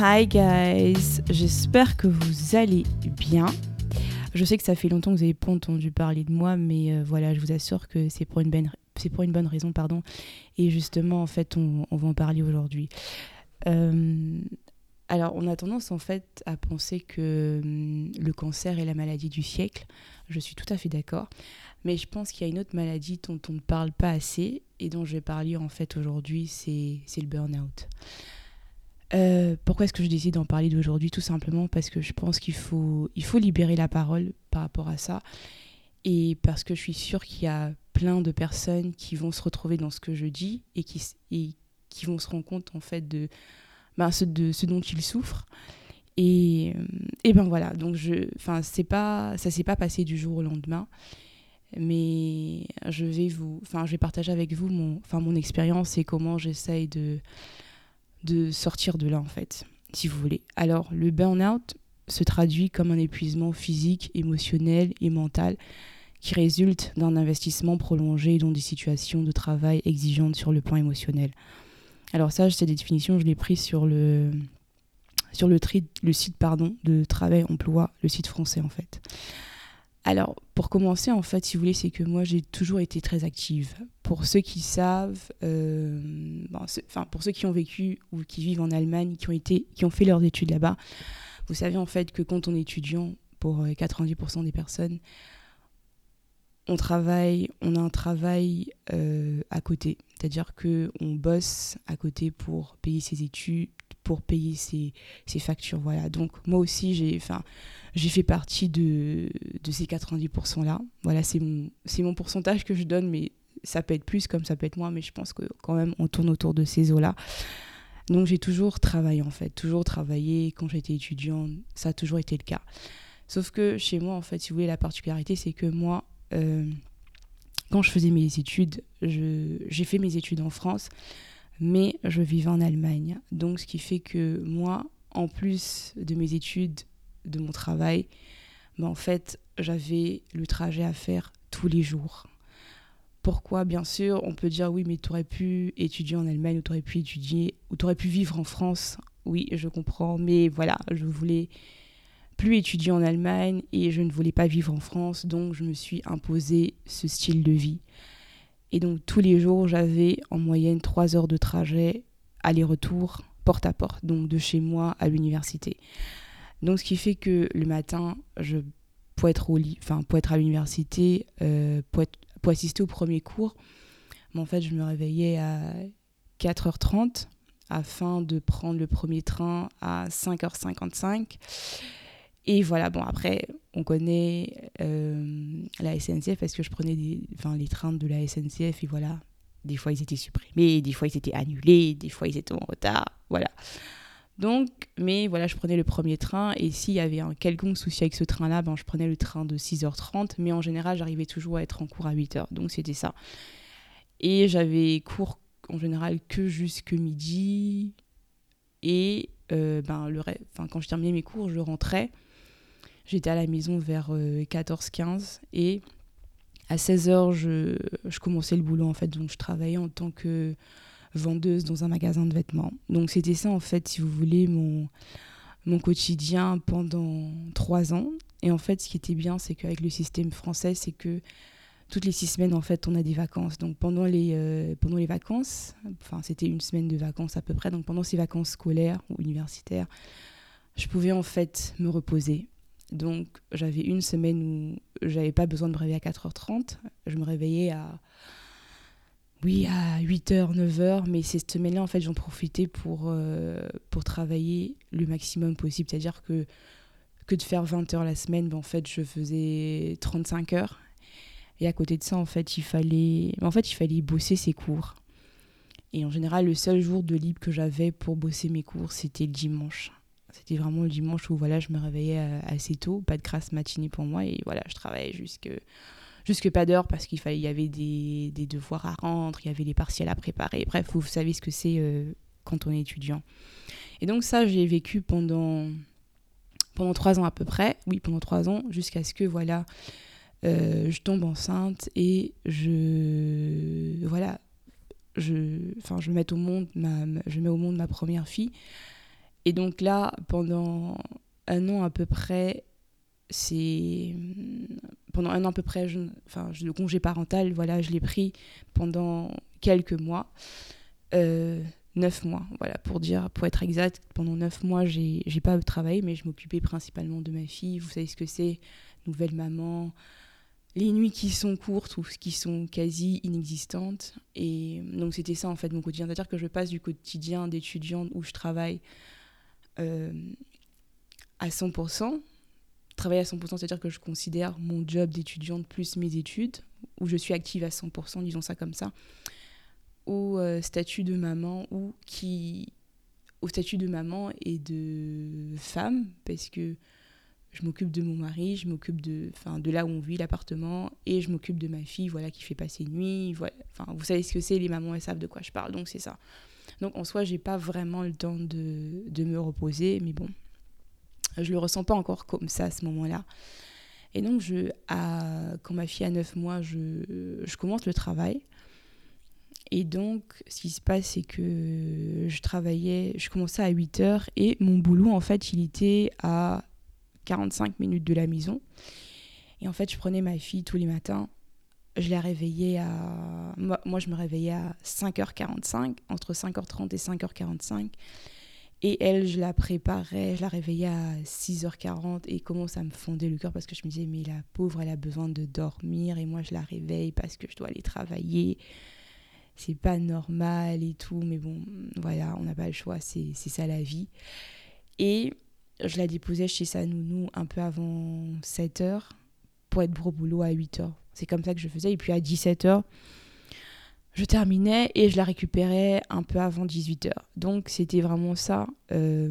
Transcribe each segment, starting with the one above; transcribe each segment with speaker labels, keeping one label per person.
Speaker 1: Hi guys, j'espère que vous allez bien. Je sais que ça fait longtemps que vous n'avez pas entendu parler de moi, mais euh, voilà, je vous assure que c'est pour une bonne, raison, pardon. Et justement, en fait, on, va en parler aujourd'hui. Euh, alors, on a tendance en fait à penser que hum, le cancer est la maladie du siècle. Je suis tout à fait d'accord. Mais je pense qu'il y a une autre maladie dont on ne parle pas assez et dont je vais parler en fait aujourd'hui, c'est le burn-out. Euh, pourquoi est-ce que je décide d'en parler d'aujourd'hui Tout simplement parce que je pense qu'il faut, il faut libérer la parole par rapport à ça. Et parce que je suis sûre qu'il y a plein de personnes qui vont se retrouver dans ce que je dis et qui, qui vont se rendre compte en fait de, ben, ce, de ce dont ils souffrent. Et, et ben voilà, donc je, c'est pas, ça s'est pas passé du jour au lendemain mais je vais vous je vais partager avec vous mon mon expérience et comment j'essaye de de sortir de là en fait, si vous voulez. Alors le burn-out se traduit comme un épuisement physique, émotionnel et mental qui résulte d'un investissement prolongé dans des situations de travail exigeantes sur le plan émotionnel. Alors ça, cette définition, je l'ai prise sur le site pardon, de Travail Emploi, le site français en fait. Alors, pour commencer, en fait, si vous voulez, c'est que moi, j'ai toujours été très active. Pour ceux qui savent, euh, enfin, pour ceux qui ont vécu ou qui vivent en Allemagne, qui ont, été, qui ont fait leurs études là-bas, vous savez en fait que quand on est étudiant, pour 90% euh, des personnes, on travaille, on a un travail euh, à côté. C'est-à-dire qu'on bosse à côté pour payer ses études, pour payer ses, factures. Voilà. Donc moi aussi, j'ai, enfin, j'ai fait partie de, ces 90%-là. Voilà, c'est mon, c'est mon pourcentage que je donne, mais ça peut être plus comme ça peut être moins, mais je pense que quand même on tourne autour de ces eaux-là. Donc j'ai toujours travaillé en fait, toujours travaillé quand j'étais étudiante, ça a toujours été le cas. Sauf que chez moi en fait, si vous voulez, la particularité c'est que moi, quand je faisais mes études, j'ai fait mes études en France, mais je vivais en Allemagne. Donc ce qui fait que moi, en plus de mes études, de mon travail, ben, en fait, j'avais le trajet à faire tous les jours. Pourquoi? Bien sûr, on peut dire oui, mais tu aurais pu étudier en Allemagne ou tu aurais pu étudier ou tu aurais pu vivre en France. Oui, je comprends, mais voilà, je voulais plus étudier en Allemagne et je ne voulais pas vivre en France, donc je me suis imposé ce style de vie. Et donc tous les jours, j'avais en moyenne trois heures de trajet aller-retour, porte à porte, donc de chez moi à l'université. Donc ce qui fait que le matin, je pour être au lit, enfin pour être à l'université, euh, pour, pour, assister au premier cours, mais en fait je me réveillais à 4h30 afin de prendre le premier train à 5h55. Et voilà, bon après, on connaît euh, la SNCF parce que je prenais des, les trains de la SNCF et voilà, des fois ils étaient supprimés, des fois ils étaient annulés, des fois ils étaient en retard, voilà. Donc, mais voilà, je prenais le premier train et s'il y avait un quelconque souci avec ce train-là, ben, je prenais le train de 6h30, mais en général, j'arrivais toujours à être en cours à 8h, donc c'était ça. Et j'avais cours en général que jusque midi et euh, ben, le quand je terminais mes cours, je rentrais. J'étais à la maison vers 14-15 euh, et à 16h, je, commençais le boulot en fait, donc je travaillais en tant que vendeuse dans un magasin de vêtements. Donc c'était ça en fait, si vous voulez, mon, mon quotidien pendant trois ans. Et en fait, ce qui était bien, c'est qu'avec le système français, c'est que toutes les six semaines, en fait, on a des vacances. Donc pendant les, euh, pendant les vacances, enfin c'était une semaine de vacances à peu près, donc pendant ces vacances scolaires ou universitaires, je pouvais en fait me reposer. Donc j'avais une semaine où j'avais pas besoin de me réveiller à 4h30, je me réveillais à oui, à 8h, 9h, mais cette semaine-là, en fait, j'en profitais pour, euh, pour travailler le maximum possible. C'est-à-dire que, que de faire 20 heures la semaine, ben, en fait, je faisais 35 heures. Et à côté de ça, en fait, il fallait, en fait, il fallait bosser ses cours. Et en général, le seul jour de libre que j'avais pour bosser mes cours, c'était le dimanche. C'était vraiment le dimanche où voilà, je me réveillais euh, assez tôt, pas de crasse matinée pour moi, et voilà, je travaillais jusque jusque pas d'heure parce qu'il fallait, il y avait des, des, devoirs à rendre, il y avait les partiels à préparer. Bref, vous savez ce que c'est euh, quand on est étudiant. Et donc ça, j'ai vécu pendant pendant trois ans à peu près, oui, pendant trois ans, jusqu'à ce que voilà, euh, je tombe enceinte et je voilà, je, je mets au monde ma, je mets au monde ma première fille. Et donc là, pendant un an à peu près, c'est pendant un an à peu près, je, enfin, le congé parental, voilà, je l'ai pris pendant quelques mois, euh, neuf mois, voilà, pour dire, pour être exact, pendant neuf mois, j'ai, j'ai pas travaillé, mais je m'occupais principalement de ma fille. Vous savez ce que c'est, nouvelle maman, les nuits qui sont courtes ou qui sont quasi inexistantes. Et donc c'était ça en fait mon quotidien, c'est-à-dire que je passe du quotidien d'étudiante où je travaille euh, à 100%. Travailler à 100%, c'est-à-dire que je considère mon job d'étudiante plus mes études, où je suis active à 100%, disons ça comme ça, au euh, statut de maman ou qui au statut de maman et de femme, parce que je m'occupe de mon mari, je m'occupe de, de là où on vit, l'appartement, et je m'occupe de ma fille, voilà, qui fait passer nuit. Voilà. Vous savez ce que c'est, les mamans, elles savent de quoi je parle, donc c'est ça. Donc en soi, j'ai pas vraiment le temps de, de, me reposer, mais bon, je le ressens pas encore comme ça à ce moment-là. Et donc, je, à, quand ma fille a 9 mois, je, je commence le travail. Et donc, ce qui se passe, c'est que je travaillais, je commençais à 8 heures et mon boulot, en fait, il était à 45 minutes de la maison. Et en fait, je prenais ma fille tous les matins. Je la réveillais à. Moi, je me réveillais à 5h45, entre 5h30 et 5h45. Et elle, je la préparais, je la réveillais à 6h40 et comment ça me fondait le cœur parce que je me disais, mais la pauvre, elle a besoin de dormir et moi, je la réveille parce que je dois aller travailler. C'est pas normal et tout, mais bon, voilà, on n'a pas le choix, c'est ça la vie. Et je la déposais chez sa nounou un peu avant 7 h pour être au boulot à 8 h C'est comme ça que je faisais. Et puis à 17 h je terminais et je la récupérais un peu avant 18 h Donc c'était vraiment ça, euh,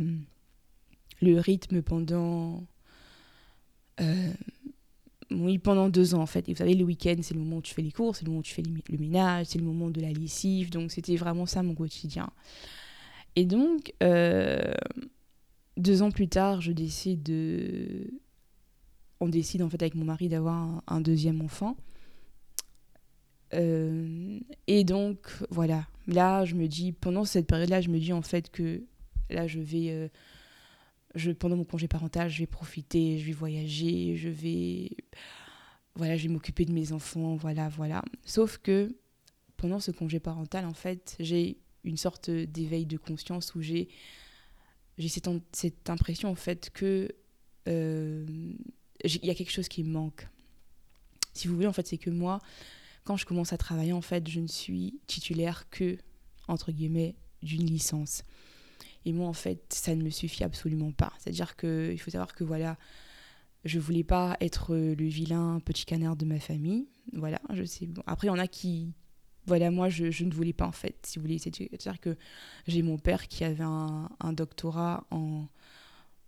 Speaker 1: le rythme pendant. Euh, oui, pendant deux ans en fait. Et vous savez, le week-end, c'est le moment où tu fais les courses, c'est le moment où tu fais le ménage, c'est le moment de la lessive. Donc c'était vraiment ça mon quotidien. Et donc, euh, deux ans plus tard, je décide de. On décide en fait avec mon mari d'avoir un, deuxième enfant. Euh, et donc, voilà. Là, je me dis, pendant cette période-là, je me dis en fait que là, je vais. Euh, pendant mon congé parental, je vais profiter, je vais voyager, je vais. Voilà, je vais m'occuper de mes enfants, voilà, voilà. Sauf que pendant ce congé parental, en fait, j'ai une sorte d'éveil de conscience où j'ai cette, impression en fait que euh, il y a quelque chose qui me manque. Si vous voulez, en fait, c'est que moi, quand je commence à travailler, en fait, je ne suis titulaire que, entre guillemets, d'une licence. Et moi, en fait, ça ne me suffit absolument pas. C'est-à-dire qu'il faut savoir que, voilà, je voulais pas être le vilain petit canard de ma famille. Voilà, je sais. Bon. Après, il y en a qui, voilà, moi, je, ne voulais pas, en fait, si vous voulez. C'est-à-dire que j'ai mon père qui avait un, un doctorat en,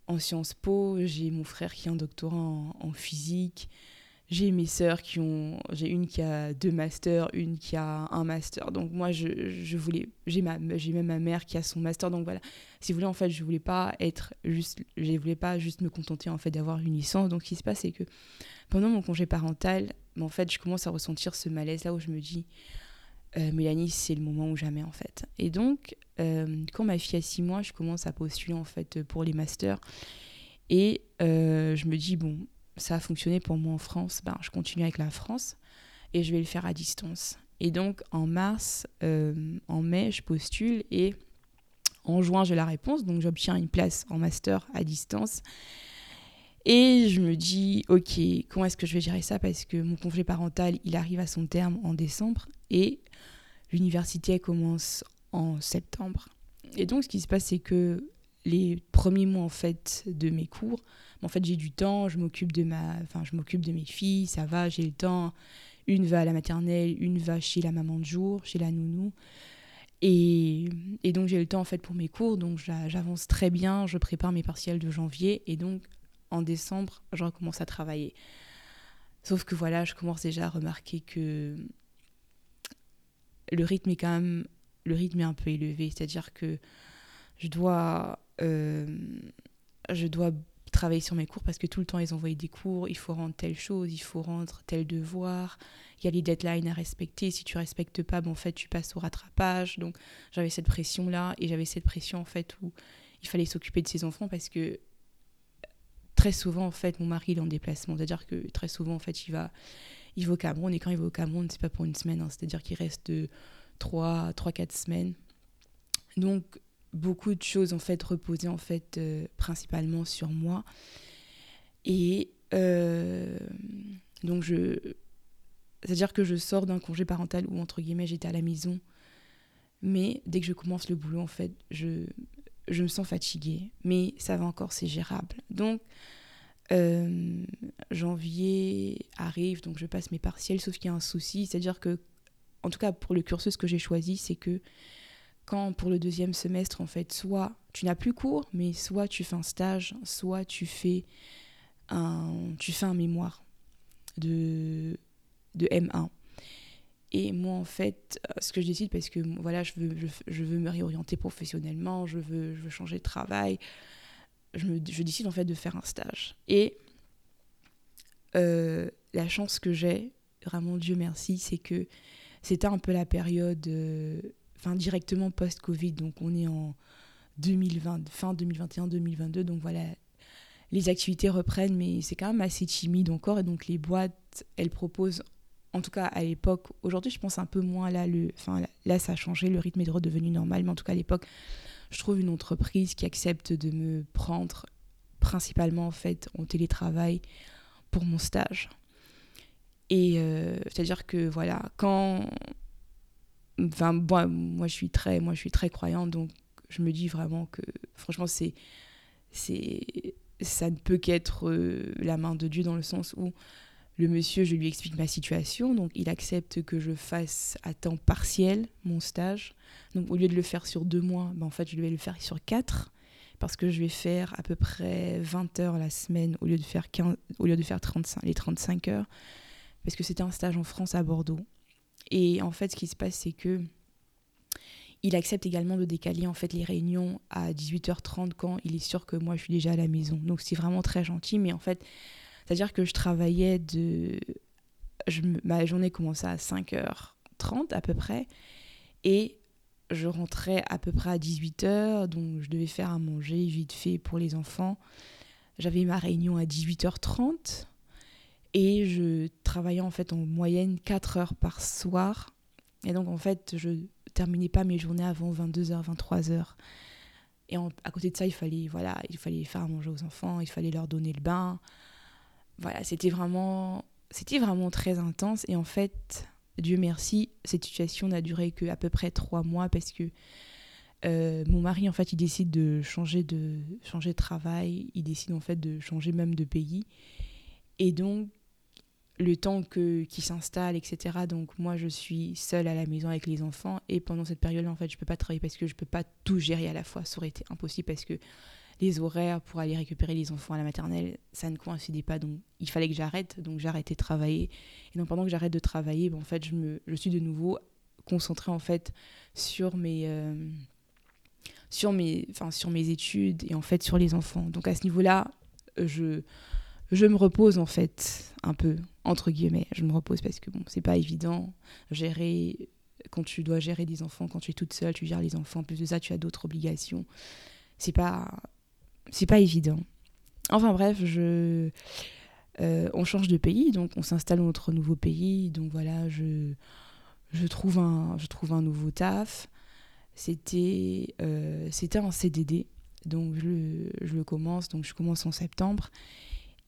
Speaker 1: en, Sciences Po, j'ai mon frère qui a un doctorat en, physique, j'ai mes sœurs qui ont... J'ai une qui a deux masters, une qui a un master. Donc moi, je, voulais... J'ai même ma mère qui a son master. Donc voilà, si vous voulez, en fait, je voulais pas être juste... Je voulais pas juste me contenter, en fait, d'avoir une licence. Donc ce qui se passe, c'est que pendant mon congé parental, en fait, je commence à ressentir ce malaise là où je me dis euh, Mélanie, c'est le moment ou jamais en fait. Et donc, euh, quand ma fille a 6 mois, je commence à postuler en fait pour les masters. Et euh, je me dis, bon, ça a fonctionné pour moi en France, ben, je continue avec la France et je vais le faire à distance. Et donc, en mars, en mai, je postule et en juin, j'ai la réponse. Donc, j'obtiens une place en master à distance. Et je me dis, ok, comment est-ce que je vais gérer ça? Parce que mon congé parental, il arrive à son terme en décembre et l'université commence en septembre. Et donc, ce qui se passe, c'est que les premiers mois en fait de mes cours, en fait, j'ai du temps, je m'occupe de ma, enfin, je m'occupe de mes filles, ça va, j'ai le temps. Une va à la maternelle, une va chez la maman de jour, chez la nounou. Et, et donc j'ai le temps en fait pour mes cours, donc j'avance très bien, je prépare mes partiels de janvier et donc en décembre, je recommence à travailler. Sauf que voilà, je commence déjà à remarquer que le rythme est quand même le rythme est un peu élevé, c'est-à-dire que je dois euh, je dois travailler sur mes cours parce que tout le temps ils envoient des cours, il faut rendre telle chose, il faut rendre tel devoir, il y a les deadlines à respecter, si tu respectes pas, bon, en fait tu passes au rattrapage. Donc j'avais cette pression là et j'avais cette pression en fait où il fallait s'occuper de ses enfants parce que très souvent, en fait, mon mari est en déplacement. C'est-à-dire que très souvent, en fait, il va, il va au Cameroun. Et quand il va au Cameroun, c'est pas pour une semaine. Hein. C'est-à-dire qu'il reste 3, 3, 4 semaines. Donc, beaucoup de choses, en fait, reposaient, en fait, euh, principalement sur moi. Et euh, donc, je... C'est-à-dire que je sors d'un congé parental où, entre guillemets, j'étais à la maison. Mais dès que je commence le boulot, en fait, je, je me sens fatiguée, mais ça va encore, c'est gérable. Donc, euh, janvier arrive, donc je passe mes partiels, sauf qu'il y a un souci, c'est-à-dire que, en tout cas pour le cursus que j'ai choisi, c'est que quand pour le deuxième semestre, en fait, soit tu n'as plus cours, mais soit tu fais un stage, soit tu fais un, tu fais un mémoire de, de M1. Et moi, en fait, euh, ce que je décide, parce que voilà, je veux, je, veux me réorienter professionnellement, je veux, je veux changer de travail, je, me, je décide en fait de faire un stage. Et euh, la chance que j'ai, vraiment Dieu merci, c'est que c'était un peu la période, euh, enfin directement post-Covid, donc on est en 2020, fin 2021-2022, donc voilà, les activités reprennent, mais c'est quand même assez timide encore, et donc les boîtes, elles proposent en tout cas à l'époque, aujourd'hui je pense un peu moins là, le, enfin, là ça a changé, le rythme est redevenu normal, mais en tout cas à l'époque, je trouve une entreprise qui accepte de me prendre principalement en fait en télétravail pour mon stage. Et euh, c'est-à-dire que voilà, quand enfin bon, moi je suis très moi je suis très croyante donc je me dis vraiment que franchement c'est ça ne peut qu'être euh, la main de Dieu dans le sens où le monsieur, je lui explique ma situation, donc il accepte que je fasse à temps partiel mon stage. Donc au lieu de le faire sur deux mois, ben, en fait je vais le faire sur quatre, parce que je vais faire à peu près 20 heures la semaine au lieu de faire, 15, au lieu de faire 35, les 35 heures, parce que c'était un stage en France à Bordeaux. Et en fait ce qui se passe c'est que il accepte également de décaler en fait les réunions à 18h30 quand il est sûr que moi je suis déjà à la maison. Donc c'est vraiment très gentil, mais en fait c'est-à-dire que je travaillais de. Ma journée commençait à 5h30 à peu près. Et je rentrais à peu près à 18h. Donc je devais faire à manger vite fait pour les enfants. J'avais ma réunion à 18h30. Et je travaillais en fait en moyenne 4 heures par soir. Et donc en fait, je terminais pas mes journées avant 22h, 23h. Et à côté de ça, il fallait, voilà, il fallait faire manger aux enfants, il fallait leur donner le bain, voilà, c'était vraiment, c'était vraiment très intense. Et en fait, Dieu merci, cette situation n'a duré que à peu près trois mois parce que euh, mon mari, en fait, il décide de changer de, changer de travail, il décide en fait de changer même de pays. Et donc, le temps que qu'il s'installe, etc. Donc, moi, je suis seule à la maison avec les enfants. Et pendant cette période-là, en fait, je peux pas travailler parce que je peux pas tout gérer à la fois. Ça aurait été impossible parce que les horaires pour aller récupérer les enfants à la maternelle, ça ne coïncidait pas. Donc, il fallait que j'arrête. Donc, j'arrêtais de travailler. Et donc, pendant que j'arrête de travailler, ben, en fait, je, me, je suis de nouveau concentrée en fait sur mes, euh, sur mes, enfin, sur mes études et en fait sur les enfants. Donc, à ce niveau-là, je, je me repose en fait un peu entre guillemets. Je me repose parce que bon, c'est pas évident gérer quand tu dois gérer des enfants, quand tu es toute seule, tu gères les enfants. En plus de ça, tu as d'autres obligations. C'est pas c'est pas évident. Enfin bref, je, euh, on change de pays, donc on s'installe dans notre nouveau pays. Donc voilà, je, je, trouve, un, je trouve un nouveau taf. C'était euh, c'était un CDD, donc je, je, le commence, donc je commence en septembre.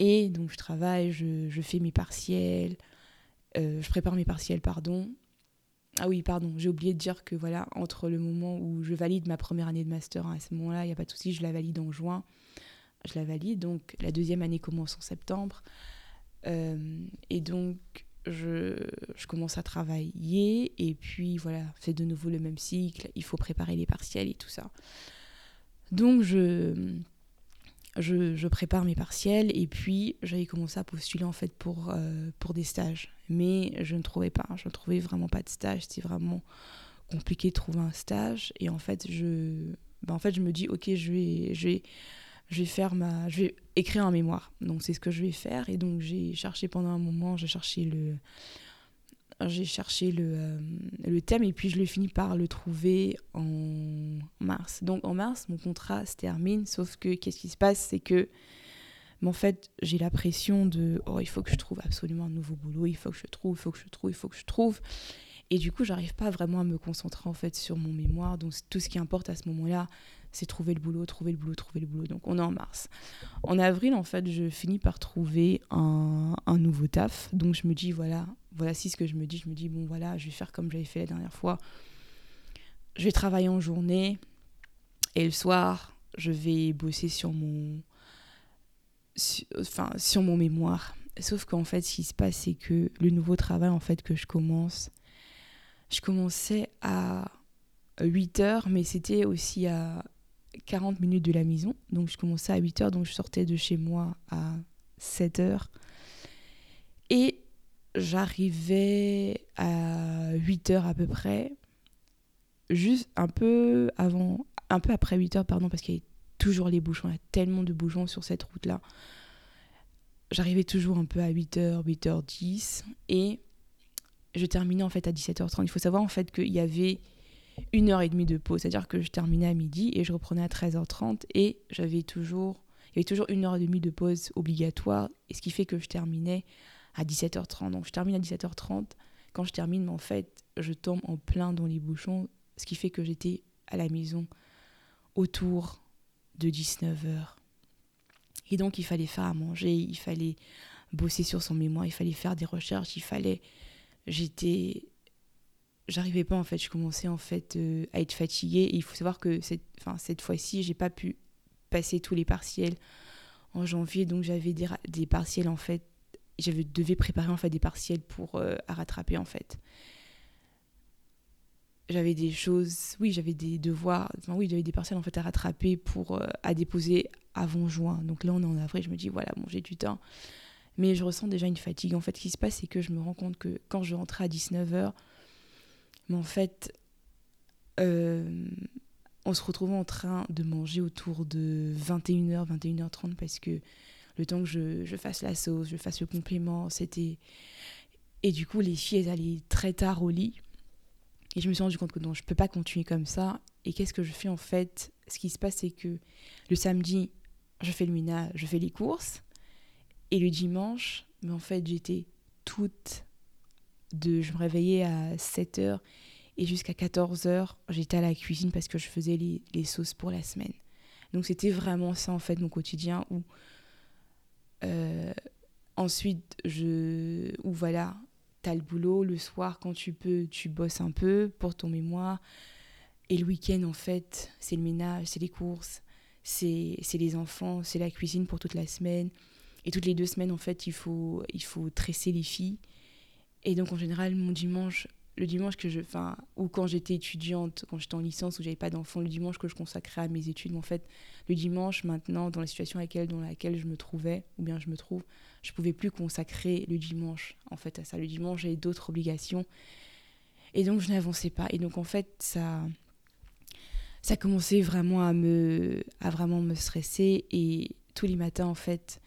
Speaker 1: Et donc je travaille, je, fais mes partiels, euh, je prépare mes partiels, pardon. Ah oui, pardon, j'ai oublié de dire que voilà, entre le moment où je valide ma première année de master, hein, à ce moment-là, il n'y a pas de souci, je la valide en juin. Je la valide, donc la deuxième année commence en septembre. Euh, et donc, je, je, commence à travailler, et puis voilà, c'est de nouveau le même cycle, il faut préparer les partiels et tout ça. Donc, je, je, prépare mes partiels et puis j'avais commencé à postuler en fait pour, euh, pour des stages. Mais je ne trouvais pas, je ne trouvais vraiment pas de stage. C'était vraiment compliqué de trouver un stage. Et en fait, je, ben en fait, je me dis, ok, je vais, je vais, je vais faire ma, je vais écrire un mémoire. Donc c'est ce que je vais faire. Et donc j'ai cherché pendant un moment, j'ai cherché le, j'ai cherché le, euh, le, thème et puis je l'ai fini par le trouver en mars. Donc en mars, mon contrat se termine, sauf que qu'est-ce qui se passe C'est que, en fait, j'ai la pression de oh, il faut que je trouve absolument un nouveau boulot, il faut que je trouve, il faut que je trouve, il faut que je trouve. Et du coup, j'arrive pas vraiment à me concentrer en fait sur mon mémoire. Donc tout ce qui importe à ce moment-là, c'est trouver le boulot, trouver le boulot, trouver le boulot. Donc on est en mars. En avril, en fait, je finis par trouver un, un nouveau taf. Donc je me dis, voilà, voilà ce que je me dis. Je me dis, bon voilà, je vais faire comme j'avais fait la dernière fois. Je vais travailler en journée et le soir, je vais bosser sur mon, sur mon mémoire. Sauf qu'en fait, ce qui se passe, c'est que le nouveau travail en fait que je commence, je commençais à 8 heures, mais c'était aussi à 40 minutes de la maison. Donc je commençais à 8 heures, donc je sortais de chez moi à 7 heures. Et j'arrivais à 8 heures à peu près, juste un peu avant, un peu après 8 heures, pardon, parce qu'il y avait toujours les bouchons, il y a tellement de bouchons sur cette route-là. J'arrivais toujours un peu à 8h, 8h10 et je terminais en fait à 17h30. Il faut savoir en fait qu'il y avait une heure et demie de pause, c'est-à-dire que je terminais à midi et je reprenais à 13h30 et j'avais il y avait toujours une heure et demie de pause obligatoire, et ce qui fait que je terminais à 17h30. Donc je termine à 17h30. Quand je termine, en fait, je tombe en plein dans les bouchons, ce qui fait que j'étais à la maison autour de 19h. Et donc il fallait faire à manger, il fallait bosser sur son mémoire, il fallait faire des recherches, il fallait... J'étais j'arrivais pas en fait. Je commençais en fait euh, à être fatiguée. Et il faut savoir que cette, fois-ci, j'ai pas pu passer tous les partiels en janvier. Donc j'avais des, partiels en fait. Je devais préparer en fait des partiels pour euh, à rattraper en fait. J'avais des choses, oui, j'avais des devoirs, enfin, oui, j'avais des partiels en fait à rattraper pour euh, à déposer avant juin. Donc là, on est en avril. Je me dis voilà, bon, j'ai du temps. Mais je ressens déjà une fatigue. En fait, ce qui se passe, c'est que je me rends compte que quand je rentrais à 19h, mais en fait, euh, on se retrouvait en train de manger autour de 21h, 21h30 parce que le temps que je, fasse la sauce, je fasse le complément, c'était... Et du coup, les filles, elles allaient très tard au lit. Et je me suis rendu compte que non, je peux pas continuer comme ça. Et qu'est-ce que je fais en fait? Ce qui se passe, c'est que le samedi, je fais le ménage, je fais les courses. Et le dimanche, mais en fait, j'étais toute de, je me réveillais à 7h et jusqu'à 14h, j'étais à la cuisine parce que je faisais les, les sauces pour la semaine. Donc c'était vraiment ça en fait mon quotidien où euh, ensuite je où voilà, t'as le boulot le soir quand tu peux, tu bosses un peu pour ton mémoire. Et le week-end en fait, c'est le ménage, c'est les courses, c'est les enfants, c'est la cuisine pour toute la semaine. Et toutes les deux semaines en fait, il faut il faut tresser les filles. Et donc en général, mon dimanche, le dimanche que je, enfin, ou quand j'étais étudiante, quand j'étais en licence, où j'avais pas d'enfants, le dimanche que je consacrais à mes études, en fait, le dimanche, maintenant, dans la situation laquelle, dans laquelle je me trouvais, ou bien je me trouve, je pouvais plus consacrer le dimanche, en fait, à ça. Le dimanche, j'avais d'autres obligations. Et donc, je n'avançais pas. Et donc, en fait, ça, ça commençait vraiment à me, à vraiment me stresser. Et tous les matins, en fait,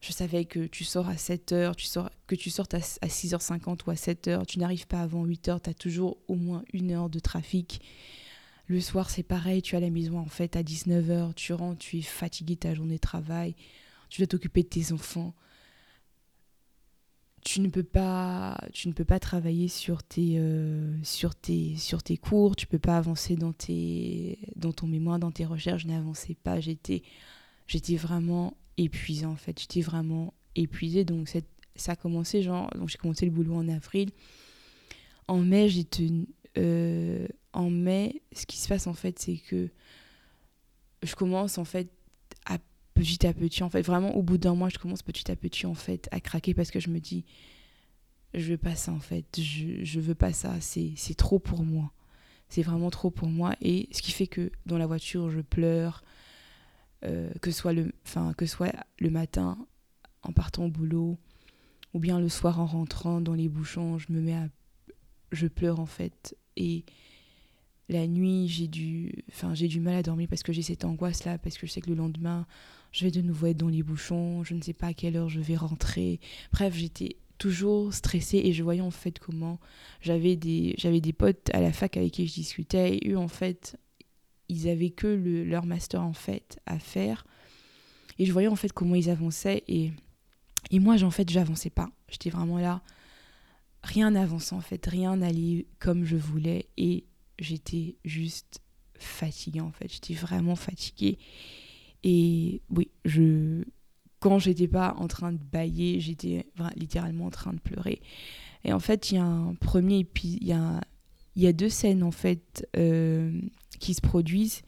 Speaker 1: je savais que tu sors à 7h, tu sors, que tu sortes à, 6h50 ou à 7h, tu n'arrives pas avant 8h, tu as toujours au moins une heure de trafic. Le soir, c'est pareil, tu es à la maison en fait à 19h, tu rentres, tu es fatigué ta journée de travail, tu dois t'occuper de tes enfants. Tu ne peux pas, tu ne peux pas travailler sur tes, euh, sur tes, sur tes cours, tu peux pas avancer dans, tes, dans ton mémoire, dans tes recherches. Je pas, j'étais, j'étais vraiment épuisée en fait. J'étais vraiment épuisée. Donc ça a commencé, genre, donc j'ai commencé le boulot en avril. En mai, j'ai tenu. En mai, ce qui se passe en fait, c'est que je commence en fait à petit à petit, en fait, vraiment au bout d'un mois, je commence petit à petit en fait à craquer parce que je me dis, je veux pas ça en fait, je, je veux pas ça, c'est trop pour moi. C'est vraiment trop pour moi. Et ce qui fait que dans la voiture, je pleure, euh, que, soit le, que soit le matin en partant au boulot ou bien le soir en rentrant dans les bouchons, je me mets à... Je pleure en fait. Et la nuit, j'ai du, enfin, j'ai du mal à dormir parce que j'ai cette angoisse-là, parce que je sais que le lendemain, je vais de nouveau être dans les bouchons, je ne sais pas à quelle heure je vais rentrer. Bref, j'étais toujours stressée et je voyais en fait comment j'avais des, j'avais des potes à la fac avec qui je discutais et eux en fait ils avaient que le, leur master en fait à faire. Et je voyais en fait comment ils avançaient. Et, et moi en fait j'avançais pas. J'étais vraiment là rien n'avançait en fait. Rien n'allait comme je voulais. Et j'étais juste fatiguée en fait. J'étais vraiment fatiguée. Et oui je quand j'étais pas en train de bailler, j'étais littéralement en train de pleurer. Et en fait, il y a un premier il y a, il y a deux scènes en fait euh, qui se produisent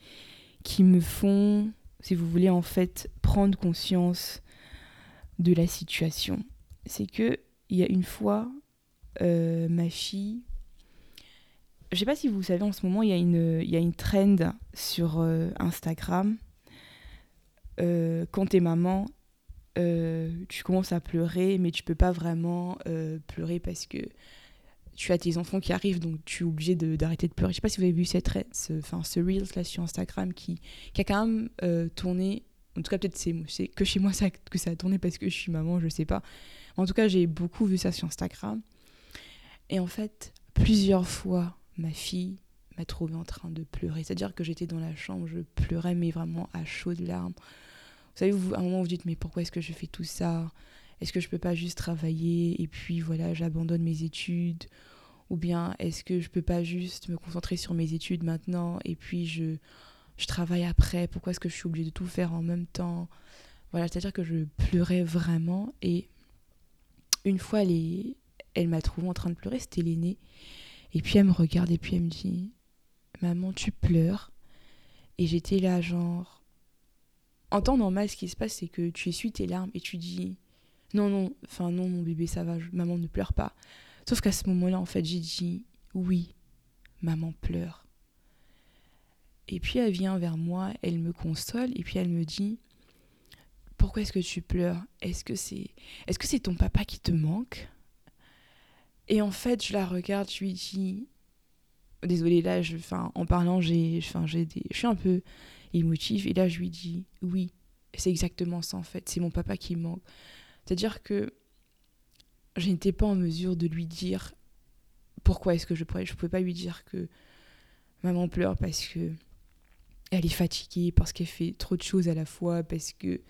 Speaker 1: qui me font, si vous voulez, en fait, prendre conscience de la situation. C'est que il y a une fois, euh, ma fille, je sais pas si vous savez, en ce moment, il y a une, y a une trend sur euh, Instagram. quand t'es maman tu commences à pleurer, mais tu peux pas vraiment pleurer parce que tu as tes enfants qui arrivent, donc tu es obligé d'arrêter de, pleurer. Je sais pas si vous avez vu cette, ce, enfin, ce Reels là sur Instagram qui, qui a quand même euh, tourné. En tout cas, peut-être c'est que chez moi ça, que ça a tourné parce que je suis maman, je sais pas. En tout cas, j'ai beaucoup vu ça sur Instagram. Et en fait, plusieurs fois, ma fille m'a trouvé en train de pleurer. C'est-à-dire que j'étais dans la chambre, je pleurais, mais vraiment à chaudes larmes. Vous savez, vous, à un moment, vous dites, mais pourquoi est-ce que je fais tout ça? Est-ce que je peux pas juste travailler et puis voilà, j'abandonne mes études? Ou bien est-ce que je peux pas juste me concentrer sur mes études maintenant et puis je, je travaille après? Pourquoi est-ce que je suis obligée de tout faire en même temps? Voilà, c'est-à-dire que je pleurais vraiment et une fois, elle, elle m'a trouvé en train de pleurer, c'était l'aînée. Et puis elle me regarde et puis elle me dit Maman, tu pleures? Et j'étais là, genre, en temps normal, ce qui se passe, c'est que tu essuies tes larmes et tu dis non, non, enfin non, mon bébé, ça va, maman ne pleure pas. Sauf qu'à ce moment-là, en fait, j'ai dit oui, maman pleure. Et puis elle vient vers moi, elle me console et puis elle me dit pourquoi est-ce que tu pleures? Est-ce que c'est est-ce que c'est ton papa qui te manque? Et en fait, je la regarde, je lui dis désolée là, en parlant, j'ai, j'ai des, je suis un peu émotive. Et là, je lui dis oui, c'est exactement ça en fait. C'est mon papa qui manque. C'est-à-dire que je n'étais pas en mesure de lui dire pourquoi est-ce que je pourrais. Je ne pouvais pas lui dire que maman pleure parce que elle est fatiguée, parce qu'elle fait trop de choses à la fois, parce que.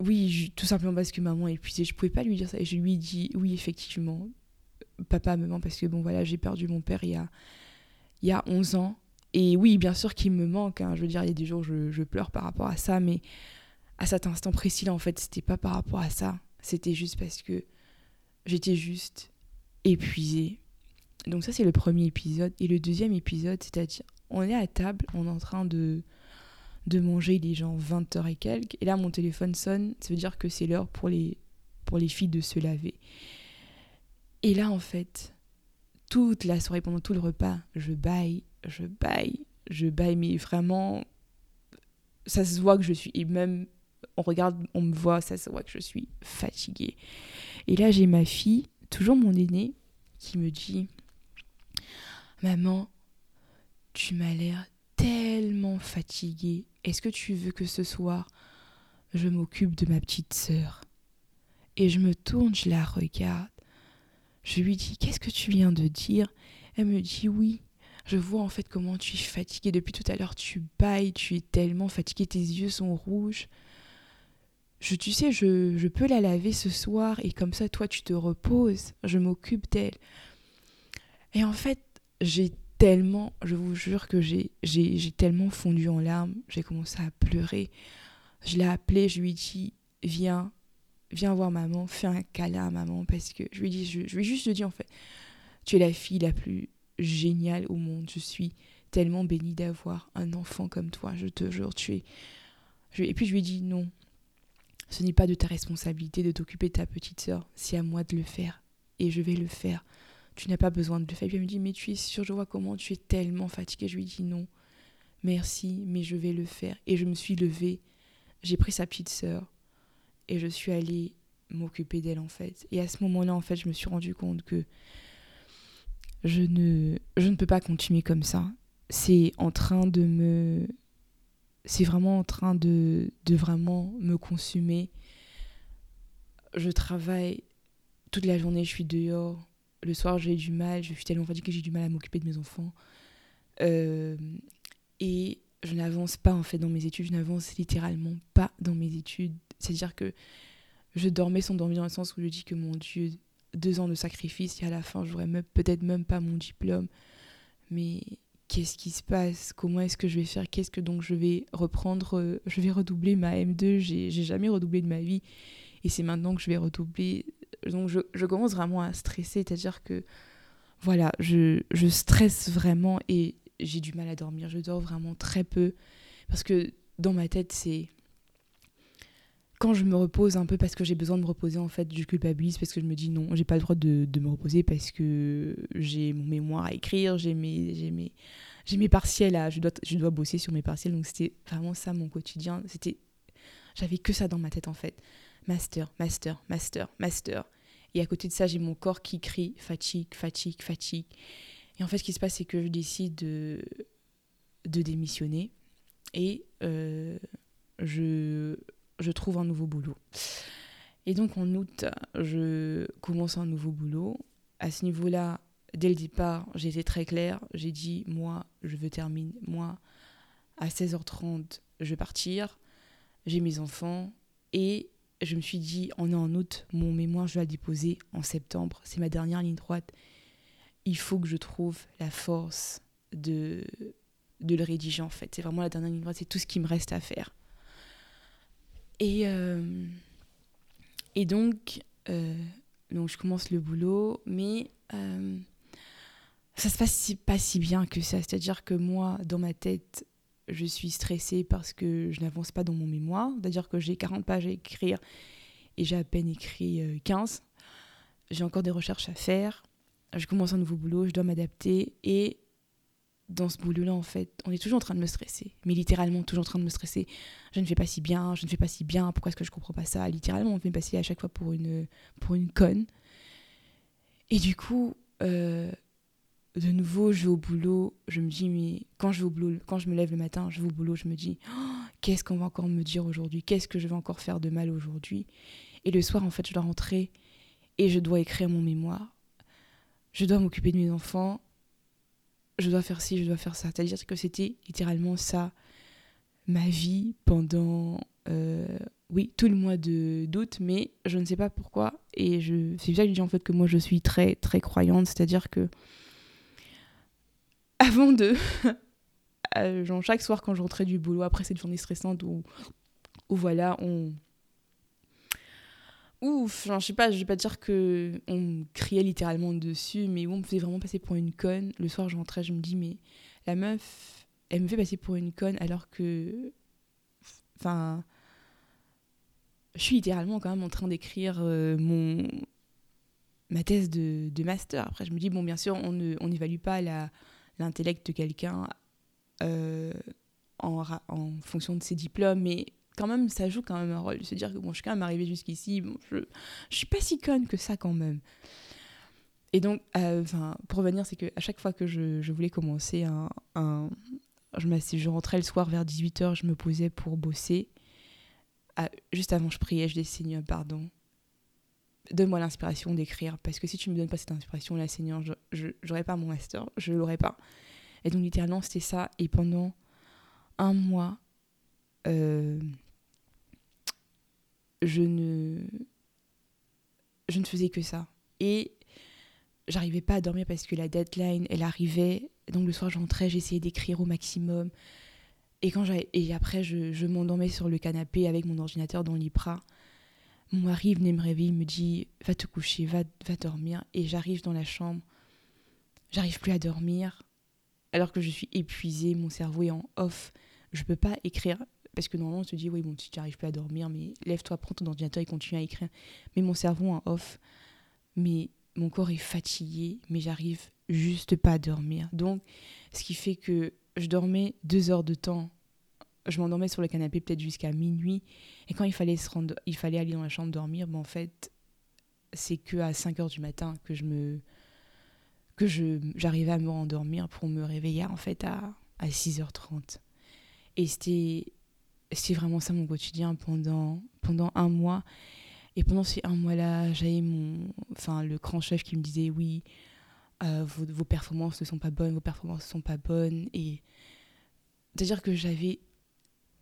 Speaker 1: Oui, tout simplement parce que maman est épuisée. Je ne pouvais pas lui dire ça. Et je lui dis oui, effectivement, papa me manque parce que bon, voilà, j'ai perdu mon père il y a, il y a 11 ans. Et oui, bien sûr qu'il me manque. Hein. Je veux dire, il y a des jours je, pleure par rapport à ça, mais à cet instant précis là, en fait, c'était pas par rapport à ça. C'était juste parce que j'étais juste épuisée. Donc ça, c'est le premier épisode. Et le deuxième épisode, c'est-à-dire, on est à table, on est en train de, de manger, les gens 20h et quelques. Et là, mon téléphone sonne. Ça veut dire que c'est l'heure pour les, pour les filles de se laver. Et là, en fait, toute la soirée, pendant tout le repas, je baille je baille, je baille, mais vraiment, ça se voit que je suis, et même on regarde, on me voit, ça se voit que je suis fatiguée. Et là, j'ai ma fille, toujours mon aînée, qui me dit Maman, tu m'as l'air tellement fatiguée. Est-ce que tu veux que ce soir, je m'occupe de ma petite sœur? Et je me tourne, je la regarde. Je lui dis Qu'est-ce que tu viens de dire? Elle me dit Oui, je vois en fait comment tu es fatiguée depuis tout à l'heure, tu bailles, tu es tellement fatiguée, tes yeux sont rouges. Je, tu sais, je, je peux la laver ce soir et comme ça, toi, tu te reposes, je m'occupe d'elle. Et en fait, j'ai tellement, je vous jure que j'ai, tellement fondu en larmes, j'ai commencé à pleurer. Je l'ai appelée, je lui ai dit, viens, viens voir maman, fais un câlin à maman, parce que je lui ai je, je lui ai juste dit en fait, tu es la fille la plus génial au monde. Je suis tellement bénie d'avoir un enfant comme toi. Je te jure, tu es. Et puis je lui ai dit non. Ce n'est pas de ta responsabilité de t'occuper de ta petite sœur. C'est à moi de le faire. Et je vais le faire. Tu n'as pas besoin de le faire. Puis elle me dit mais tu es sûre, je vois comment tu es tellement fatiguée. Je lui dit non. Merci, mais je vais le faire. Et je me suis levée. J'ai pris sa petite sœur. Et je suis allée m'occuper d'elle en fait. Et à ce moment-là, en fait, je me suis rendu compte que je ne, je ne peux pas continuer comme ça. C'est en train de me... C'est vraiment en train de, de vraiment me consumer. Je travaille toute la journée, je suis dehors. Le soir, j'ai du mal. Je suis tellement fatiguée que j'ai du mal à m'occuper de mes enfants. Euh, et je n'avance pas en fait dans mes études. Je n'avance littéralement pas dans mes études. C'est-à-dire que je dormais sans dormir dans le sens où je dis que mon Dieu, deux ans de sacrifice et à la fin, j'aurais peut-être même pas mon diplôme. Mais qu'est-ce qui se passe Comment est-ce que je vais faire Qu'est-ce que donc je vais reprendre euh, Je vais redoubler ma M2. J'ai jamais redoublé de ma vie. Et c'est maintenant que je vais redoubler. Donc je, je commence vraiment à stresser. C'est-à-dire que, voilà, je, je stresse vraiment et j'ai du mal à dormir. Je dors vraiment très peu. Parce que dans ma tête, c'est quand je me repose un peu parce que j'ai besoin de me reposer, en fait, je culpabilise parce que je me dis non, j'ai pas le droit de, me reposer parce que j'ai mon mémoire à écrire, j'ai mes, j'ai mes, j'ai mes partiels à, je dois, je dois bosser sur mes partiels. Donc c'était vraiment ça mon quotidien. C'était, j'avais que ça dans ma tête en fait. Master, master, master, master. Et à côté de ça, j'ai mon corps qui crie fatigue, fatigue, fatigue. Et en fait, ce qui se passe, c'est que je décide de, de démissionner et euh, je je trouve un nouveau boulot. Et donc en août, je commence un nouveau boulot. À ce niveau-là, dès le départ, j'étais très claire. J'ai dit, moi, je veux terminer. Moi, à 16h30, je vais partir. J'ai mes enfants. Et je me suis dit, on est en août, mon mémoire, je vais le déposer en septembre. C'est ma dernière ligne droite. Il faut que je trouve la force de, de le rédiger, en fait. C'est vraiment la dernière ligne droite. C'est tout ce qui me reste à faire. Et, euh, euh, donc, je commence le boulot, mais euh, ça se passe pas si bien que ça. C'est-à-dire que moi, dans ma tête, je suis stressée parce que je n'avance pas dans mon mémoire. C'est-à-dire que j'ai 40 pages à écrire et j'ai à peine écrit 15. J'ai encore des recherches à faire. Je commence un nouveau boulot, je dois m'adapter et dans ce boulot-là, en fait, on est toujours en train de me stresser. Mais littéralement, toujours en train de me stresser. Je ne fais pas si bien, je ne fais pas si bien, pourquoi est-ce que je comprends pas ça? Littéralement, on me fait passer à chaque fois pour une, pour une conne. Et du coup, euh, de nouveau, je vais au boulot, je me dis, mais quand je vais au boulot, quand je me lève le matin, je vais au boulot, je me dis, oh, qu'est-ce qu'on va encore me dire aujourd'hui? Qu'est-ce que je vais encore faire de mal aujourd'hui? Et le soir, en fait, je dois rentrer et je dois écrire mon mémoire. Je dois m'occuper de mes enfants je dois faire ci, je dois faire ça. C'est-à-dire que c'était littéralement ça, ma vie pendant, euh, oui, tout le mois d'août, mais je ne sais pas pourquoi. Et je, c'est ça que je dis en fait que moi je suis très, très croyante. C'est-à-dire que avant de. Euh, genre chaque soir quand je rentrais du boulot, après cette journée stressante où, où voilà, on ouf, genre, je sais pas, je vais pas dire que on criait littéralement dessus, mais où on me faisait vraiment passer pour une conne. Le soir, je rentrais, je me dis, mais la meuf, elle me fait passer pour une conne alors que. Enfin. Je suis littéralement quand même en train d'écrire euh, mon ma thèse de, master. Après, je me dis, bon, bien sûr, on n'évalue on pas l'intellect de quelqu'un euh, en fonction de ses diplômes, mais quand même, ça joue quand même un rôle. Se dire que bon, je suis quand même arrivée jusqu'ici, bon, je, je suis pas si conne que ça quand même. Et donc, euh, pour revenir, c'est qu'à chaque fois que je, je voulais commencer un, un je, je rentrais le soir vers 18h, je me posais pour bosser. Ah, juste avant, je priais, je disais Seigneur, pardon. Donne-moi l'inspiration d'écrire, parce que si tu me donnes pas cette inspiration, là, Seigneur, je n'aurais pas mon master, je l'aurais pas. Et donc, littéralement, c'était ça. Et pendant un mois, euh, je ne je ne faisais que ça. Et j'arrivais pas à dormir parce que la deadline elle arrivait. Donc le soir j'entrais j'essayais d'écrire au maximum. Et quand et après je, je m'endormais sur le canapé avec mon ordinateur dans l'IPRA mon mari venait me réveiller il me dit va te coucher va va dormir. Et j'arrive dans la chambre. J'arrive plus à dormir. Alors que je suis épuisée mon cerveau est en off. Je peux pas écrire parce que normalement, on se dit, oui, bon, si tu n'arrives plus à dormir, mais lève-toi, prends ton ordinateur et continue à écrire. Mais mon cerveau en off, mais mon corps est fatigué, mais j'arrive juste pas à dormir. Donc, ce qui fait que je dormais deux heures de temps. Je m'endormais sur le canapé peut-être jusqu'à minuit. Et quand il fallait, se rendre, il fallait aller dans la chambre dormir, ben en fait, c'est que à 5 heures du matin que je me que je j'arrivais à me rendormir pour me réveiller en fait à, à 6h30. Et c'était c'est vraiment ça mon quotidien pendant, pendant un mois. Et pendant ces un mois-là, j'avais mon. enfin le grand chef qui me disait oui, euh, vos, vos, performances ne sont pas bonnes, vos performances ne sont pas bonnes. Et c'est-à-dire que j'avais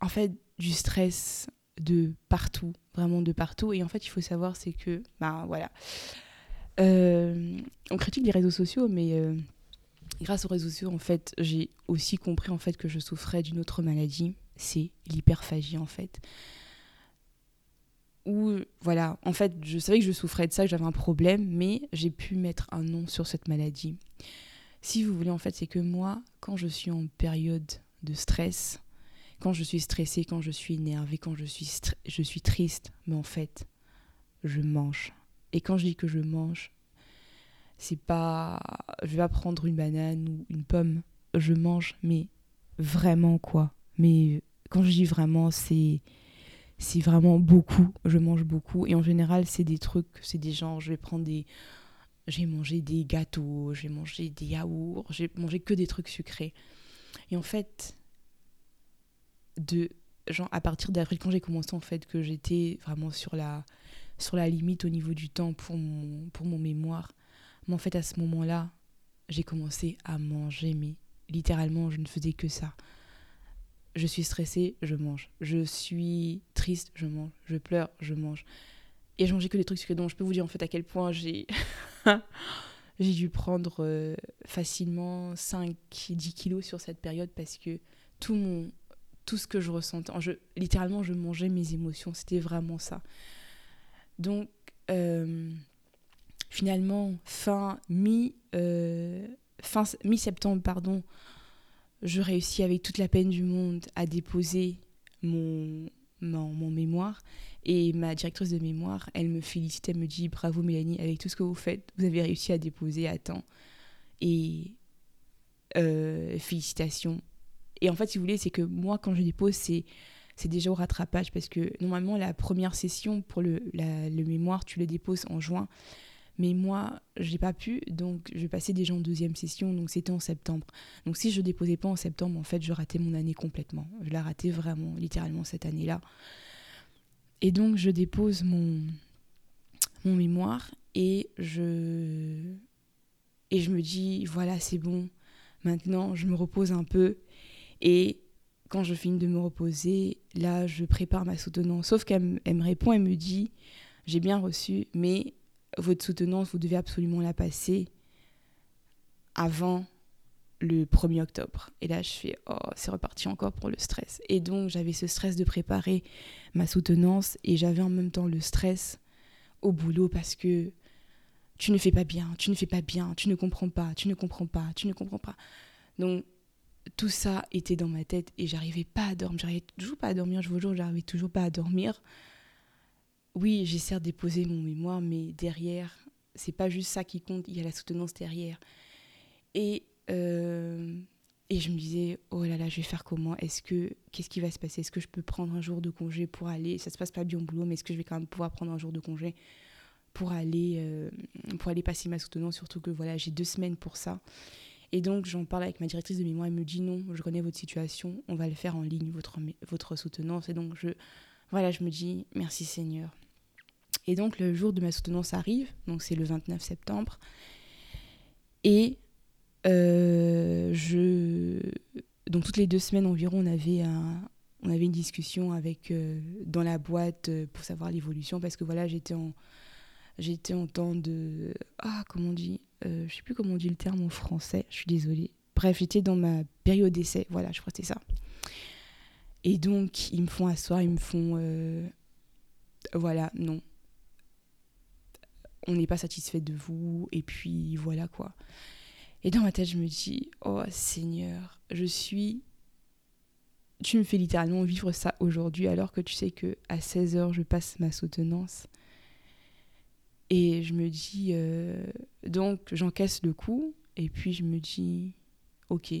Speaker 1: en fait du stress de partout, vraiment de partout. Et en fait, il faut savoir, c'est que, ben voilà, euh, on critique les réseaux sociaux, mais euh, grâce aux réseaux sociaux, en fait, j'ai aussi compris en fait que je souffrais d'une autre maladie, c'est l'hyperphagie en fait. Où voilà, en fait, je savais que je souffrais de ça, que j'avais un problème, mais j'ai pu mettre un nom sur cette maladie. Si vous voulez, en fait, c'est que moi, quand je suis en période de stress, quand je suis stressée, quand je suis énervée, quand je suis, je suis triste, mais en fait, je mange. Et quand je dis que je mange, c'est pas je vais pas prendre une banane ou une pomme, je mange, mais vraiment quoi? Mais quand je dis vraiment, c'est c'est vraiment beaucoup, je mange beaucoup. Et en général, c'est des trucs, c'est des genres, je vais prendre des j'ai mangé des gâteaux, j'ai mangé des yaourts, j'ai mangé que des trucs sucrés. Et en fait, de à partir d'avril quand j'ai commencé en fait que j'étais vraiment sur la sur la limite au niveau du temps pour mon pour mon mémoire mais en fait à ce moment-là j'ai commencé à manger mais littéralement je ne faisais que ça je suis stressée je mange je suis triste je mange je pleure je mange et je mangeais que des trucs sucrés donc je peux vous dire en fait à quel point j'ai dû prendre euh, facilement 5-10 kilos sur cette période parce que tout mon tout ce que je ressentais. Littéralement, je mangeais mes émotions. C'était vraiment ça. Donc, euh, finalement, fin mi, euh, fin mi-septembre, pardon, je réussis avec toute la peine du monde à déposer mon, mon, mémoire. Et ma directrice de mémoire, elle me félicite, elle me dit bravo Mélanie, avec tout ce que vous faites, vous avez réussi à déposer à temps. Et euh, félicitations, et en fait, si vous voulez, c'est que moi, quand je dépose, c'est c'est déjà au rattrapage parce que normalement la première session pour le, le mémoire tu le déposes en juin mais moi je n'ai pas pu donc je passer déjà en deuxième session donc c'était en septembre. Donc si je déposais pas en septembre en fait je ratais mon année complètement. Je la ratais vraiment littéralement cette année là et donc je dépose mon mon mémoire et je et je me dis voilà c'est bon. Maintenant je me repose un peu. Et quand je finis de me reposer, là, je prépare ma soutenance. Sauf qu'elle me répond, elle me dit, j'ai bien reçu, mais votre soutenance, vous devez absolument la passer avant le 1er octobre. Et là, je fais, oh, c'est reparti encore pour le stress. Et donc, j'avais ce stress de préparer ma soutenance et j'avais en même temps le stress au boulot parce que tu ne fais pas bien, tu ne fais pas bien, tu ne comprends pas, tu ne comprends pas, tu ne comprends pas. Donc, tout ça était dans ma tête et j'arrivais pas à dormir. J'arrivais toujours pas à dormir, je vous jure, j'arrivais toujours pas à dormir. Oui, j'ai certes déposé mon mémoire, mais derrière, c'est pas juste ça qui compte, il y a la soutenance derrière. Et, euh, et je me disais, oh là là, je vais faire comment? Est-ce que, qu'est-ce qui va se passer? Est-ce que je peux prendre un jour de congé pour aller? Ça se passe pas bien au boulot, mais est-ce que je vais quand même pouvoir prendre un jour de congé pour aller, euh, pour aller passer ma soutenance? Surtout que voilà, j'ai deux semaines pour ça. Et donc, j'en parle avec ma directrice de mémoire. Elle me dit non, je connais votre situation, on va le faire en ligne, votre, votre soutenance. Et donc, je, voilà, je me dis merci Seigneur. Et donc, le jour de ma soutenance arrive, donc c'est le 29 septembre. Et euh, je. Donc, toutes les deux semaines environ, on avait, un, on avait une discussion avec, euh, dans la boîte euh, pour savoir l'évolution parce que voilà, j'étais en J'étais en temps de... Ah, comment on dit euh, Je sais plus comment on dit le terme en français, je suis désolée. Bref, j'étais dans ma période d'essai, voilà, je crois que c'est ça. Et donc, ils me font asseoir, ils me font... Voilà, non. On n'est pas satisfait de vous, et puis voilà quoi. Et dans ma tête, je me dis, oh Seigneur, je suis... Tu me fais littéralement vivre ça aujourd'hui, alors que tu sais que à 16h, je passe ma soutenance. Et je me dis, euh, donc j'encaisse le coup, et puis je me dis, ok.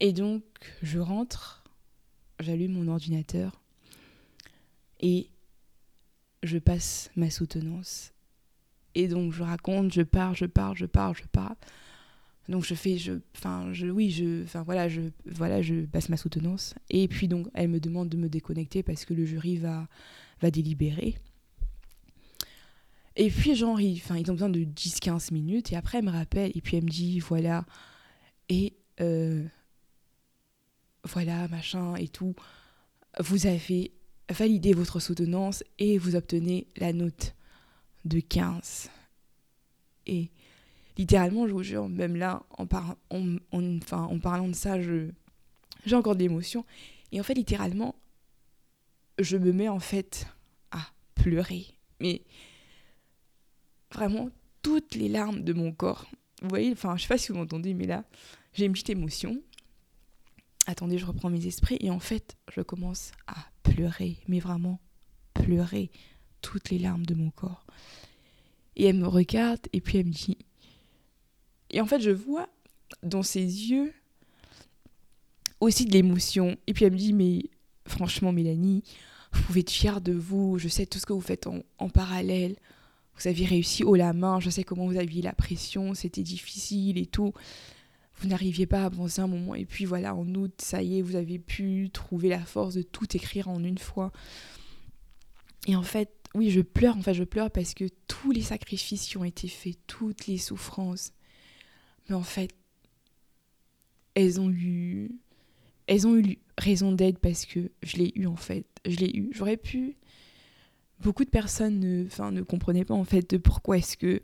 Speaker 1: Et donc je rentre, j'allume mon ordinateur, et je passe ma soutenance. Et donc je raconte, je pars, je pars, je pars, je pars. Donc je fais, je, enfin, je, oui, je, enfin voilà, je, voilà, je passe ma soutenance. Et puis donc elle me demande de me déconnecter parce que le jury va, va délibérer. Et puis, genre, ils, enfin, ils ont besoin de 10-15 minutes. Et après, elle me rappelle. Et puis, elle me dit, voilà. Et euh, voilà, machin et tout. Vous avez validé votre soutenance et vous obtenez la note de 15. Et littéralement, je vous jure, même là, en, parlant de ça, j'ai encore de l'émotion. Et en fait, littéralement, je me mets en fait à pleurer. Mais vraiment, toutes les larmes de mon corps. Vous voyez, enfin, je sais pas si vous m'entendez, mais là, j'ai une petite émotion. Attendez, je reprends mes esprits. Et en fait, je commence à pleurer. Mais vraiment, pleurer. Toutes les larmes de mon corps. Et elle me regarde et puis elle me dit. Et en fait, je vois dans ses yeux aussi de l'émotion. Et puis elle me dit, mais franchement, Mélanie, vous pouvez être fière de vous. Je sais tout ce que vous faites en, parallèle. Vous avez réussi haut la main. Je sais comment vous aviez la pression. C'était difficile et tout. Vous n'arriviez pas à avancer un moment. Et puis voilà, en août, ça y est, vous avez pu trouver la force de tout écrire en une fois. Et en fait, oui, je pleure. Enfin, je pleure parce que tous les sacrifices qui ont été faits, toutes les souffrances, mais en fait, elles ont eu, elles ont eu raison d'être parce que je l'ai eu en fait. Je l'ai eu. J'aurais pu. Beaucoup de personnes ne, enfin, ne comprenaient pas en fait de pourquoi est-ce que.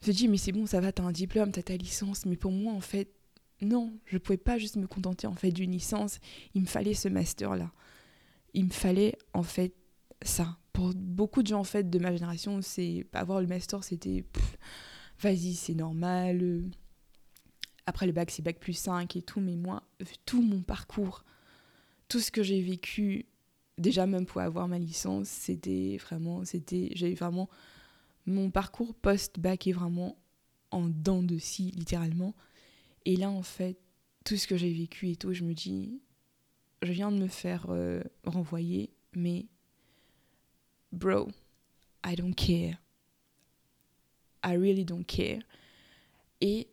Speaker 1: Je dis, mais c'est bon, ça va, t'as un diplôme, t'as ta licence. Mais pour moi, en fait, non, je pouvais pas juste me contenter en fait d'une licence. Il me fallait ce master-là. Il me fallait en fait ça pour beaucoup de gens en fait de ma génération, c'est avoir le master, c'était vas-y, c'est normal. Après le bac, c'est bac plus 5 et tout, mais moi, tout mon parcours, tout ce que j'ai vécu, déjà même pour avoir ma licence, c'était vraiment, c'était, j'ai vraiment, mon parcours post-bac est vraiment en dents de scie, littéralement. Et là, en fait, tout ce que j'ai vécu et tout, je me dis, je viens de me faire euh, renvoyer, mais bro, I don't care. I really don't care. Et,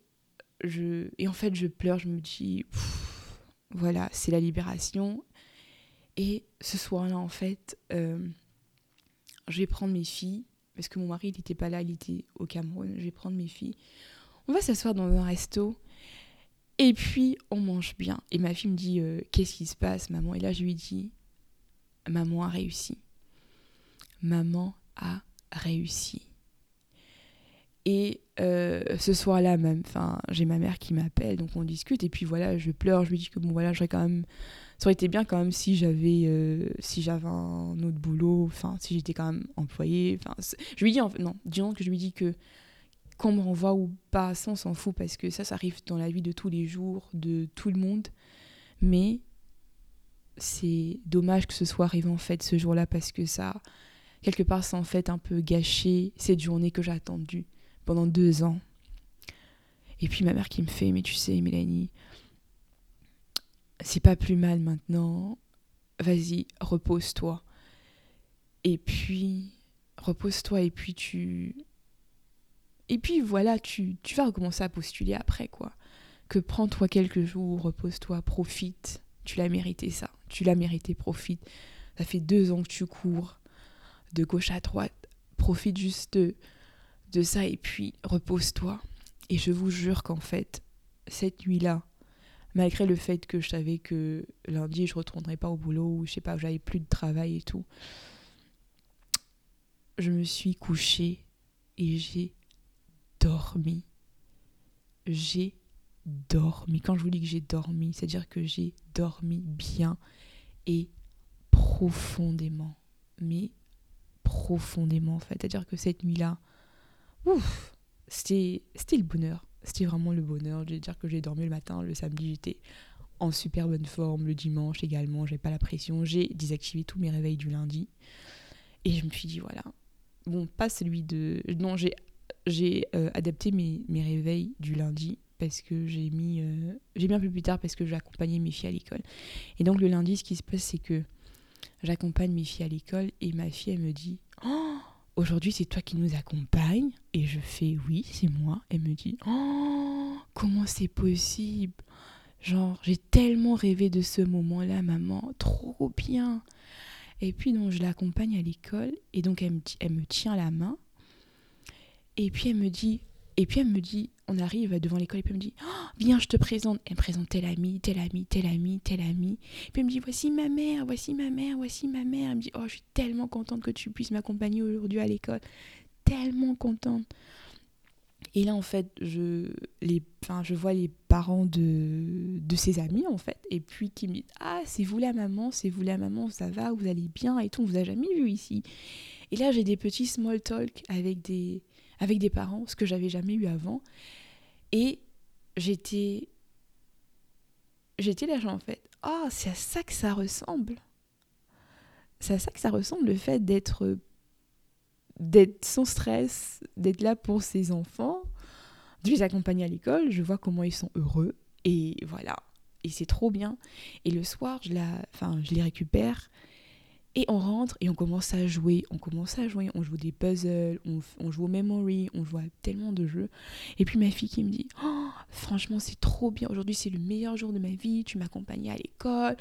Speaker 1: je, et en fait, je pleure, je me dis, voilà, c'est la libération. Et ce soir-là, en fait, euh, je vais prendre mes filles, parce que mon mari, il n'était pas là, il était au Cameroun. Je vais prendre mes filles. On va s'asseoir dans un resto. Et puis, on mange bien. Et ma fille me dit, euh, qu'est-ce qui se passe, maman? Et là, je lui dis, maman a réussi. Maman a réussi. Et euh, ce soir-là même, j'ai ma mère qui m'appelle, donc on discute, et puis voilà, je pleure, je lui dis que bon voilà, ça aurait été bien quand même si j'avais, euh, si j'avais un autre boulot, enfin, si j'étais quand même employée, je lui dis, en non, disons que je lui dis que qu'on me renvoie ou pas, ça on s'en fout parce que ça, ça arrive dans la vie de tous les jours, de tout le monde, mais c'est dommage que ce soit arrivé en fait ce jour-là parce que ça, quelque part, ça en fait un peu gâché cette journée que j'ai attendue pendant deux ans. Et puis ma mère qui me fait, mais tu sais, Mélanie, c'est pas plus mal maintenant. Vas-y, repose-toi. Et puis, repose-toi et puis tu... Et puis voilà, tu, tu vas recommencer à postuler après, quoi. Que prends-toi quelques jours, repose-toi, profite. Tu l'as mérité ça. Tu l'as mérité, profite. Ça fait deux ans que tu cours de gauche à droite. Profite juste de, ça et puis repose-toi. Et je vous jure qu'en fait, cette nuit-là, malgré le fait que je savais que lundi je retournerais pas au boulot ou je sais pas, j'avais plus de travail et tout, je me suis couchée et j'ai dormi. J'ai dormi. Quand je vous dis que j'ai dormi, c'est-à-dire que j'ai dormi bien et profondément. Mais profondément en fait. C'est-à-dire que cette nuit-là, c'était le bonheur. C'était vraiment le bonheur. Je dire que j'ai dormi le matin, le samedi j'étais en super bonne forme, le dimanche également, j'avais pas la pression. J'ai désactivé tous mes réveils du lundi. Et je me suis dit, voilà. Bon, pas celui de... Non, j'ai j'ai euh, adapté mes, mes, réveils du lundi parce que j'ai mis euh, j'ai mis plus tard parce que j'accompagnais mes filles à l'école et donc le lundi ce qui se passe c'est que J'accompagne mes filles à l'école et ma fille, elle me dit oh, Aujourd'hui, c'est toi qui nous accompagne Et je fais Oui, c'est moi. Elle me dit Oh, comment c'est possible? Genre, j'ai tellement rêvé de ce moment-là, maman. Trop bien. Et puis, donc, je l'accompagne à l'école et donc, elle me, elle me tient la main. Et puis elle me dit, et puis elle me dit, on arrive devant l'école et puis elle me dit, oh, viens, je te présente. Elle me présente tel ami, tel ami, tel ami, tel ami. Et puis elle me dit, voici ma mère, voici ma mère, voici ma mère. Elle me dit, oh, je suis tellement contente que tu puisses m'accompagner aujourd'hui à l'école. Tellement contente. Et là, en fait, je, les, enfin, je vois les parents de, de ses amis, en fait, et puis qui me disent Ah, c'est vous la maman, c'est vous la maman, ça va, vous allez bien et tout, on vous a jamais vu ici. Et là, j'ai des petits small talk avec des, avec des parents, ce que j'avais jamais eu avant. Et j'étais. J'étais là, en fait. Ah, oh, c'est à ça que ça ressemble. C'est à ça que ça ressemble, le fait d'être d'être sans stress, d'être là pour ses enfants, de les accompagner à l'école, je vois comment ils sont heureux et voilà, et c'est trop bien. Et le soir, je, la, enfin, je les récupère et on rentre et on commence à jouer, on commence à jouer, on joue des puzzles, on, joue au memory, on joue à tellement de jeux. Et puis ma fille qui me dit oh, franchement c'est trop bien, aujourd'hui c'est le meilleur jour de ma vie, tu m'accompagnais à l'école,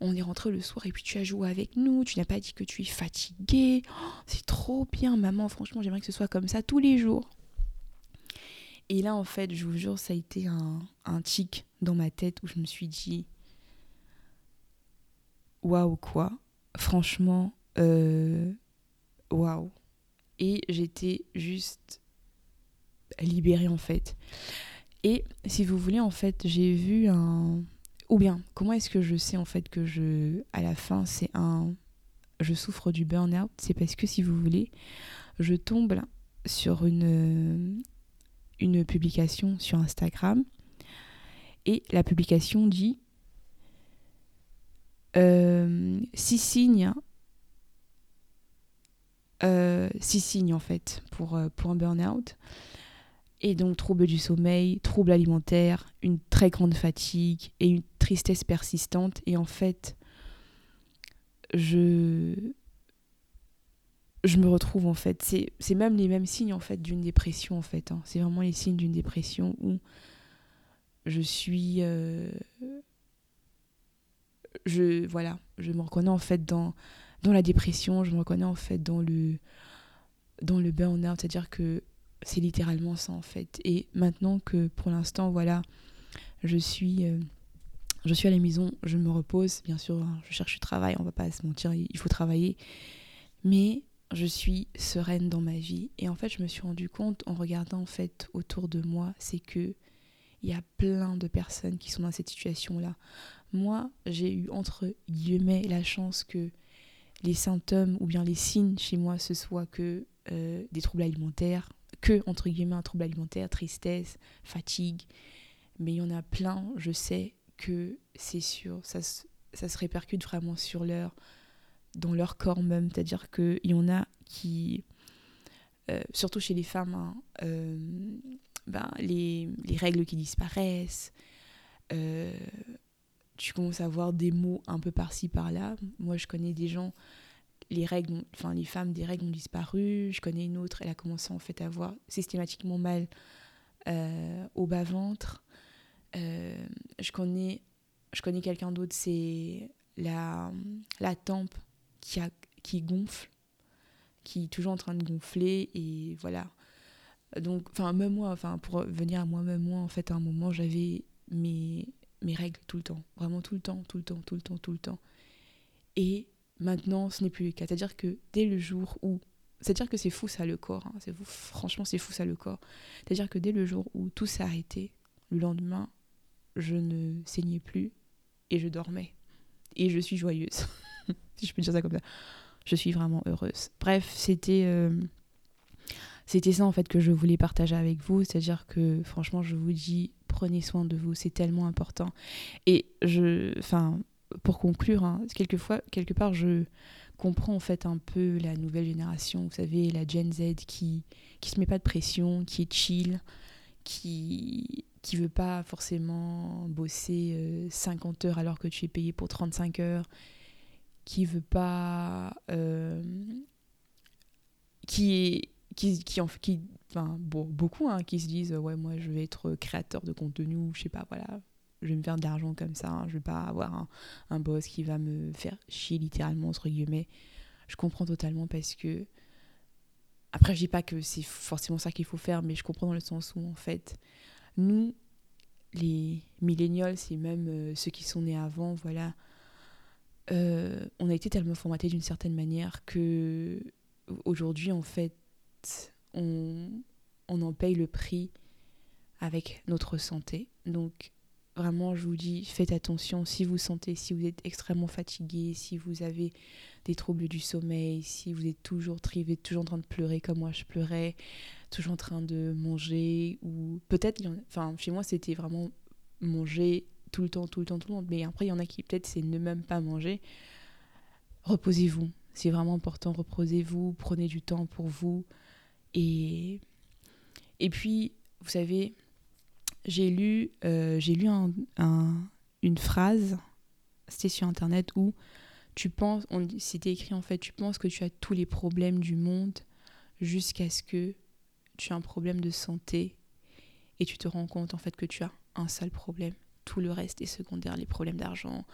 Speaker 1: on est rentré le soir et puis tu as joué avec nous, tu n'as pas dit que tu es fatiguée, oh, c'est trop bien maman, franchement j'aimerais que ce soit comme ça tous les jours. Et là en fait je vous jure ça a été un, un tic dans ma tête où je me suis dit waouh quoi? Franchement, euh, waouh. Et j'étais juste libérée en fait. Et si vous voulez, en fait, j'ai vu un. Ou bien, comment est-ce que je sais en fait que je. À la fin, c'est un. Je souffre du burn-out? C'est parce que si vous voulez, je tombe sur une, une publication sur Instagram. Et la publication dit euh, six signes. Euh, six signes en fait pour, euh, pour un burn-out. Et donc trouble du sommeil, trouble alimentaire, une très grande fatigue et une tristesse persistante. Et en fait, je, je me retrouve en fait. C'est même les mêmes signes en fait d'une dépression en fait. Hein. C'est vraiment les signes d'une dépression où je suis je voilà, je me reconnais en fait dans dans la dépression, je me reconnais en fait dans le dans le burn-out, c'est-à-dire que c'est littéralement ça en fait. Et maintenant que pour l'instant voilà, je suis euh, je suis à la maison, je me repose, bien sûr, hein, je cherche du travail, on va pas se mentir, il faut travailler. Mais je suis sereine dans ma vie et en fait, je me suis rendu compte en regardant en fait autour de moi, c'est que il y a plein de personnes qui sont dans cette situation-là. Moi, j'ai eu entre guillemets la chance que les symptômes ou bien les signes chez moi ce soit que euh, des troubles alimentaires, que entre guillemets un trouble alimentaire, tristesse, fatigue. Mais il y en a plein, je sais que c'est sûr, ça, ça se répercute vraiment sur leur, dans leur corps même. C'est-à-dire qu'il y en a qui, euh, surtout chez les femmes, hein, euh, ben, les, les, règles qui disparaissent, tu commences à voir des mots un peu par-ci par-là. Moi, je connais des gens, les règles, enfin les femmes des règles ont disparu. Je connais une autre, elle a commencé en fait à avoir systématiquement mal euh, au bas ventre. Euh, je connais, je connais quelqu'un d'autre, c'est la, la tempe qui, a, qui gonfle, qui est toujours en train de gonfler et voilà. Donc, enfin même moi, enfin pour venir à moi-même moi en fait à un moment j'avais mes mes règles tout le temps, vraiment tout le temps, tout le temps, tout le temps, tout le temps. Et maintenant, ce n'est plus le cas. C'est-à-dire que dès le jour où... C'est-à-dire que c'est fou ça le corps, hein. c'est franchement c'est fou ça le corps. C'est-à-dire que dès le jour où tout s'est arrêté, le lendemain, je ne saignais plus et je dormais. Et je suis joyeuse, si je peux dire ça comme ça. Je suis vraiment heureuse. Bref, c'était... Euh, c'était ça en fait que je voulais partager avec vous, c'est-à-dire que franchement je vous dis prenez soin de vous, c'est tellement important. Et je, enfin, pour conclure, hein, quelquefois, quelque part, je comprends en fait un peu la nouvelle génération, vous savez, la Gen Z qui qui se met pas de pression, qui est chill, qui qui veut pas forcément bosser 50 euh, heures alors que tu es payé pour 35 heures, qui veut pas euh, qui est qui, qui, enfin, bon, beaucoup hein, qui se disent ouais moi je vais être créateur de contenu ou je sais pas voilà. Je vais me faire de l'argent comme ça hein, je vais pas avoir un, boss qui va me faire chier littéralement entre guillemets. Je comprends totalement parce que après, je dis pas que c'est forcément ça qu'il faut faire, mais je comprends dans le sens où, en fait, nous, les millénials, c'est même euh, ceux qui sont nés avant, voilà, euh, on a été tellement formatés d'une certaine manière que aujourd'hui, en fait, on, on en paye le prix avec notre santé. Donc, vraiment, je vous dis, faites attention si vous sentez, si vous êtes extrêmement fatigué, si vous avez des troubles du sommeil, si vous êtes toujours trivé, toujours en train de pleurer comme moi je pleurais, toujours en train de manger, ou peut-être, enfin, chez moi, c'était vraiment manger tout le temps, tout le temps, tout le temps. Mais après, il y en a qui, peut-être, c'est ne même pas manger. Reposez-vous. C'est vraiment important. Reposez-vous. Prenez du temps pour vous. Et, et puis, vous savez, j'ai lu, euh, j'ai lu un, une phrase, c'était sur internet, où tu penses, c'était écrit en fait, tu penses que tu as tous les problèmes du monde jusqu'à ce que tu as un problème de santé et tu te rends compte en fait que tu as un seul problème. Tout le reste est secondaire, les problèmes d'argent,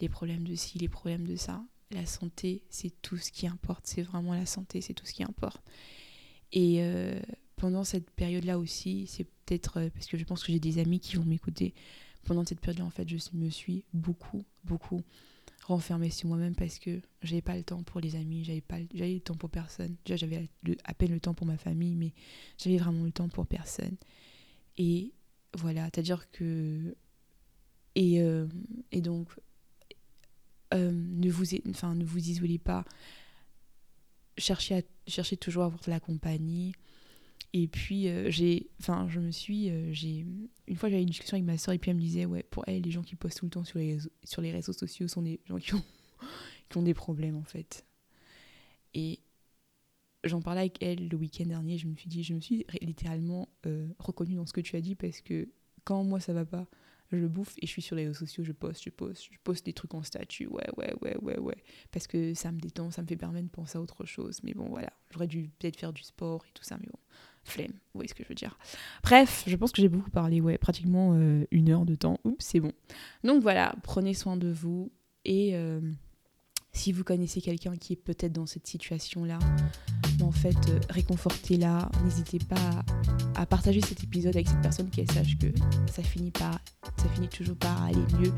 Speaker 1: les problèmes de ci, les problèmes de ça. La santé, c'est tout ce qui importe, c'est vraiment la santé, c'est tout ce qui importe. Et euh, pendant cette période-là aussi, c'est peut-être euh, parce que je pense que j'ai des amis qui vont m'écouter. Pendant cette période-là, en fait, je me suis beaucoup, beaucoup renfermée sur moi-même parce que j'avais pas le temps pour les amis, j'avais pas j'avais le temps pour personne. Déjà, j'avais à peine le temps pour ma famille, mais j'avais vraiment le temps pour personne. Et voilà, c'est-à-dire que et, euh, et donc ne vous enfin ne vous isolez pas. Cherchez à toujours à avoir de la compagnie et puis, euh, j'ai, enfin, je me suis, euh, une fois j'avais une discussion avec ma soeur et puis elle me disait, ouais, pour elle, les gens qui postent tout le temps sur les, réseaux, sur les réseaux sociaux sont des gens qui ont, qui ont des problèmes en fait. Et j'en parlais avec elle le week-end dernier, je me suis dit, je me suis littéralement euh, reconnue dans ce que tu as dit parce que quand moi ça va pas, je bouffe et je suis sur les réseaux sociaux, je poste, je poste, je poste des trucs en statut, ouais, ouais, ouais, ouais, ouais, parce que ça me détend, ça me fait permettre de penser à autre chose. Mais bon, voilà, j'aurais dû peut-être faire du sport et tout ça, mais bon, flemme, vous voyez ce que je veux dire. Bref, je pense que j'ai beaucoup parlé, ouais, pratiquement euh, une heure de temps, oups, c'est bon. Donc voilà, prenez soin de vous et euh, si vous connaissez quelqu'un qui est peut-être dans cette situation-là, en fait, euh, réconfortez-la, n'hésitez pas à, partager cet épisode avec cette personne qui sache que ça finit, pas, ça finit toujours par aller mieux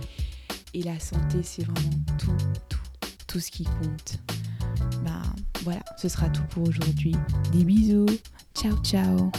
Speaker 1: et la santé, c'est vraiment tout, tout, tout ce qui compte. Ben voilà, ce sera tout pour aujourd'hui. Des bisous. Ciao, ciao.